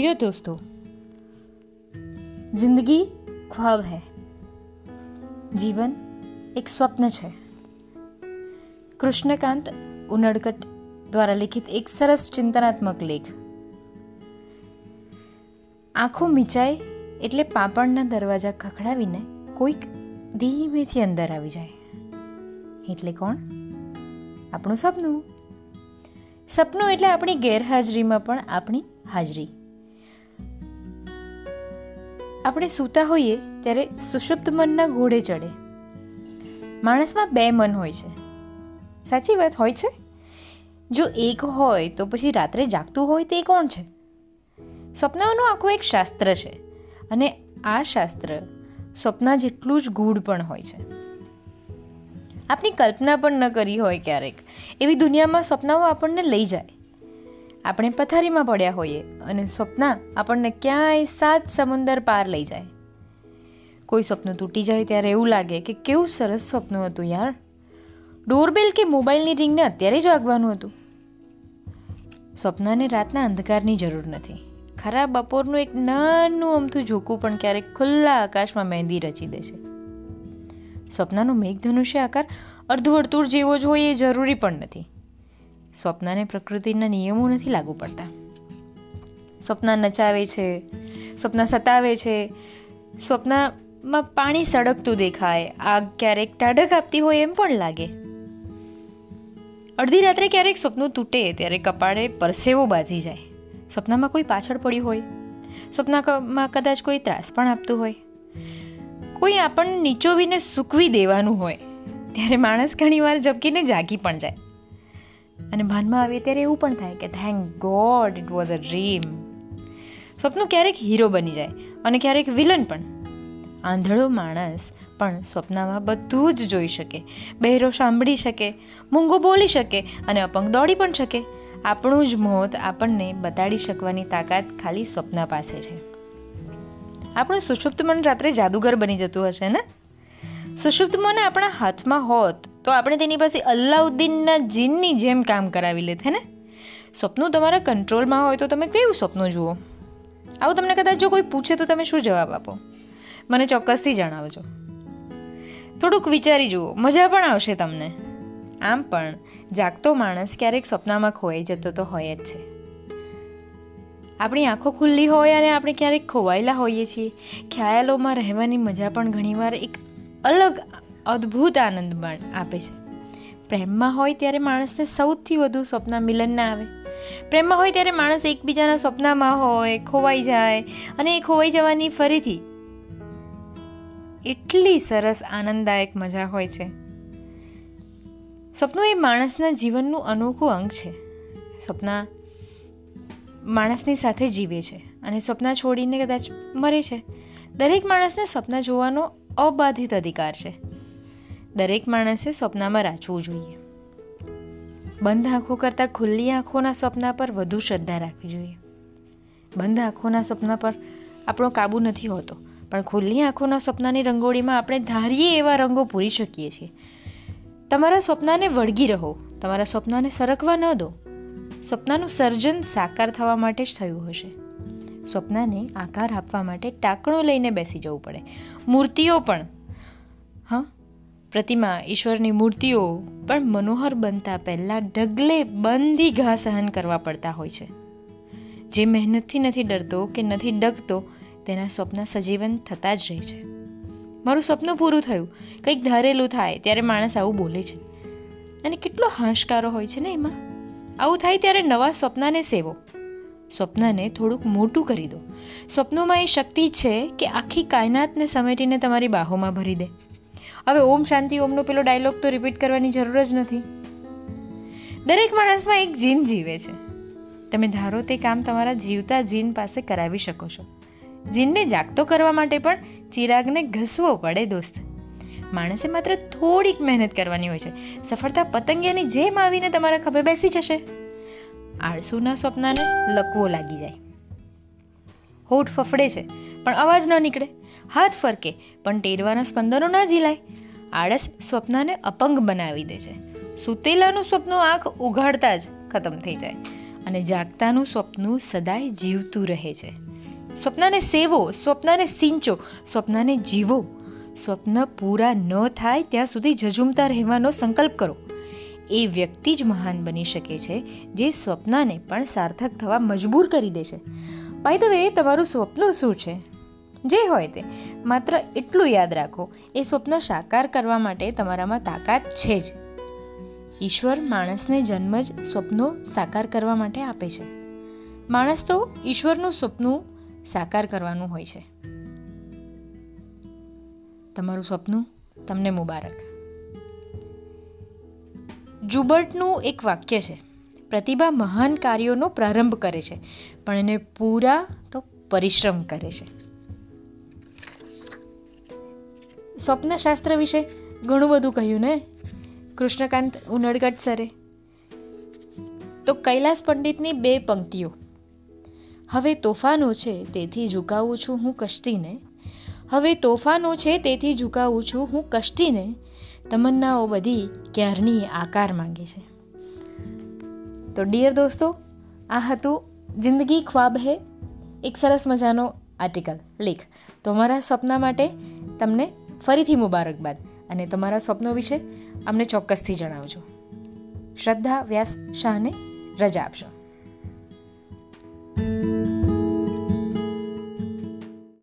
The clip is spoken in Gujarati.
डियर दोस्तों જિંદગી ખ્વાબ હૈ જીવન એક સ્વપ્ન છે કૃષ્ણકાંત ઉનડકટ દ્વારા લિખિત એક સરસ ચિંતનાત્મક લેખ આંખો મીચાય એટલે પાપણના દરવાજા ખખડાવીને કોઈક ધીમેથી અંદર આવી જાય એટલે કોણ આપણું સપનું સપનું એટલે આપણી ગેરહાજરીમાં પણ આપણી હાજરી આપણે સૂતા હોઈએ ત્યારે સુષુપ્ત મનના ઘોડે ચડે. માણસમાં બે મન હોય છે. સાચી વાત હોય છે? જો એક હોય તો પછી રાત્રે જાગતું હોય તે કોણ છે? સ્વપ્નાઓનું આખું એક શાસ્ત્ર છે અને આ શાસ્ત્ર સ્વપ્ન જેટલું જ ગૂઢ પણ હોય છે. આપણી કલ્પના પણ ન કરી હોય ક્યારેક. એવી દુનિયામાં સ્વપ્નાઓ આપણને લઈ જાય. આપણે પથારીમાં પડ્યા હોઈએ અને સ્વપ્ન આપણને ક્યાંય સાત સમુંદર પાર લઈ જાય. કોઈ સ્વપ્ન તૂટી જાય ત્યારે એવું લાગે કે કેવું સરસ સ્વપ્ન હતું યાર. ડોરબેલ કે મોબાઈલની રિંગને અત્યારે જ વાગવાનું હતું. સ્વપ્નને રાતના અંધકારની જરૂર નથી. ખરાબ બપોરનું એક નાનું અમથું ઝોકું પણ ક્યારેક ખુલ્લા આકાશમાં મહેંદી રચી દે છે. સ્વપ્નનો મેઘધનુષ્ય આકાર અર્ધવર્તુળ જેવો જ હોય એ જરૂરી પણ નથી. સ્વપ્નને પ્રકૃતિના નિયમો નથી લાગુ પડતા. સ્વપ્ન નચાવે છે, સ્વપ્ન સતાવે છે, સ્વપ્નમાં પાણી સળગતું દેખાય, આગ ક્યારેક ટાઢક આપતી હોય એમ પણ લાગે. અડધી રાત્રે ક્યારેક સ્વપ્ન તૂટે, ત્યારે કપાળે પરસેવો બાજી જાય. સ્વપ્નમાં કોઈ પાછળ પડ્યું હોય. સ્વપ્નમાં કદાચ કોઈ ત્રાસ પણ આપતું હોય. કોઈ આપણને નીચોવીને સૂકવી દેવાનું હોય. ત્યારે માણસ ઘણીવાર ઝબકીને જાગી પણ જાય. અને ભાનમાં આવે ત્યારે એવું પણ થાય કે thank God it was a dream સ્વપ્ન ક્યારેક હીરો બની જાય અને ક્યારેક વિલન પણ. આંધળો માણસ પણ સ્વપ્નમાં બધું જ જોઈ શકે, બહેરો સાંભળી શકે, મૂંગો બોલી શકે અને અપંગ દોડી પણ શકે. આપણું જ મોત આપણને બતાડી શકવાની તાકાત ખાલી સ્વપ્ન પાસે છે. આપણું સુષુપ્ત મન રાત્રે જાદુગર બની જતું હશે ને? સુષુપ્ત મને આપણા હાથમાં હોત, તો આપણે તેની પાસે અલ્લાઉદ્દીનના જીનની જેમ કામ કરાવી લેત, હે ને? સ્વપ્નું તમારા કંટ્રોલમાં હોય તો તમે કેવું સ્વપ્નું જુઓ? આવું તમને કદાચ જો કોઈ પૂછે તો તમે શું જવાબ આપો? મને ચોક્કસથી જણાવજો. થોડુંક વિચારી જુઓ, મજા પણ આવશે તમને. આમ પણ, જાગતો માણસ ક્યારેક સ્વપ્નમાં ખોવાઈ જતો તો હોય જ છે. આપણી આંખો ખુલ્લી હોય અને આપણે ક્યારેક ખોવાયેલા હોઈએ છીએ. ખ્યાલોમાં રહેવાની મજા પણ ઘણીવાર એક અલગ અદ્ભુત આનંદ આપે છે. પ્રેમમાં હોય ત્યારે માણસને સૌથી વધુ સ્વપ્ન મિલન ના આવે. પ્રેમમાં હોય ત્યારે માણસ એકબીજાના સ્વપ્નમાં હોય, ખોવાઈ જાય અને એ ખોવાઈ જવાની ફરીથી એટલી સરસ આનંદદાયક મજા હોય છે. સ્વપ્નો એ માણસના જીવનનું અનોખું અંગ છે. સ્વપ્ન માણસની સાથે જીવે છે અને સ્વપ્ન છોડીને કદાચ મરે છે. દરેક માણસને સ્વપ્ન જોવાનો અબાધિત અધિકાર છે. દરેક માણસે સ્વપ્નમાં રાચવું જોઈએ. બંધ આંખો કરતાં ખુલ્લી આંખોના સ્વપ્ન પર વધુ શ્રદ્ધા રાખવી જોઈએ. બંધ આંખોના સ્વપ્ન પર આપણો કાબુ નથી હોતો, પણ ખુલ્લી આંખોના સ્વપ્નની રંગોળીમાં આપણે ધારીએ એવા રંગો પૂરી શકીએ છીએ. તમારા સ્વપ્નને વળગી રહો, તમારા સ્વપ્નને સરકવા ન દો. સ્વપ્નનું સર્જન સાકાર થવા માટે જ થયું હશે. સ્વપ્નને આકાર આપવા માટે ટાંકણું લઈને બેસી જવું પડે. મૂર્તિઓ પણ. હા? પ્રતિમા, ઈશ્વરની મૂર્તિઓ પણ મનોહર બનતા પહેલાં ઢગલે બંધી ઘા સહન કરવા પડતા હોય છે. જે મહેનતથી નથી ડરતો કે નથી ડગતો, તેના સ્વપ્ન સજીવન થતા જ રહે છે. મારું સ્વપ્ન પૂરું થયું. કંઈક ધારેલું થાય ત્યારે માણસ આવું બોલે છે. અને કેટલો હાશકારો હોય છે ને એમાં? આવું થાય ત્યારે નવા સ્વપ્નને સેવો. સ્વપ્નને થોડુંક મોટું કરી દો. સ્વપ્નોમાં એ શક્તિ છે કે આખી કાયનાતને સમેટીને તમારી બાહોમાં ભરી દે. હવે ઓમ શાંતિ, ઓમનો પેલો ડાયલોગ તો રિપીટ કરવાની જરૂર જ નથી. દરેક માણસમાં એક જીન જીવે છે. તમે ધારો તે કામ તમારા જીવતા જીન પાસે કરાવી શકો છો. જીનને જાગતો કરવા માટે પણ ચિરાગને ઘસવો પડે દોસ્ત. માણસે માત્ર થોડીક મહેનત કરવાની હોય છે. સફળતા પતંગિયાની જેમ આવીને તમારા ખભે બેસી જશે. આળસુના સ્વપ્નને લકવો લાગી જાય. હોઠ ફફડે છે, પણ અવાજ ન નીકળે. હાથ ફરકે, પણ ટેરવાના સ્પંદનો ના ઝીલાય. આળસ સ્વપ્નને અપંગ બનાવી દે છે. સુતેલાનું સ્વપ્ન આંખ ઉઘાડતા જ ખતમ થઈ જાય અને જાગતાનું સ્વપ્ન સદાય જીવતું રહે છે. સ્વપ્નને સેવો, સ્વપ્નને સિંચો, સ્વપ્નને જીવો. સ્વપ્ન પૂરા ન થાય ત્યાં સુધી ઝઝુમતા રહેવાનો સંકલ્પ કરો. એ વ્યક્તિ જ મહાન બની શકે છે, જે સ્વપ્નને પણ સાર્થક થવા મજબૂર કરી દે છે. બાય ધ વે તમારું સ્વપ્ન શું છે? જે હોય તે. માત્ર એટલું યાદ રાખો, એ સ્વપ્ન સાકાર કરવા માટે તમારામાં તાકાત છે જ. ઈશ્વર માણસને જન્મ જ સ્વપ્નો સાકાર કરવા માટે આપે છે. માણસ તો ઈશ્વરનું સ્વપ્ન સાકાર કરવાનું હોય છે. તમારું સ્વપ્ન તમને મુબારક. જુબર્ટનું એક વાક્ય છે, પ્રતિભા મહાન કાર્યોનો પ્રારંભ કરે છે, પણ એને પૂરા તો પરિશ્રમ કરે છે. સ્વપ્નશાસ્ત્ર વિશે ઘણું બધું કહ્યું ને? કૃષ્ણકાંત ઉનડગટ સરે. તો કૈલાસ પંડિતની બે પંક્તિઓ. હવે તોફાનો છે, તેથી ઝુકાવું છું હું કશ્તીને હવે તોફાનો છે, તેથી ઝુકાવું છું હું કષ્ટીને. તમન્નાઓ બધી ક્યારની આકાર માંગે છે? તો ડિયર દોસ્તો, આ હતું જિંદગી ખ્વાબ હે, એક સરસ મજાનો આર્ટિકલ લેખ. તો અમારા સપના માટે તમને ફરીથી મુબારકબાદ. અને તમારા સ્વપ્નો વિશે અમને ચોક્કસથી જણાવજો. શ્રદ્ધા વ્યાસ શાહને રજા આપશો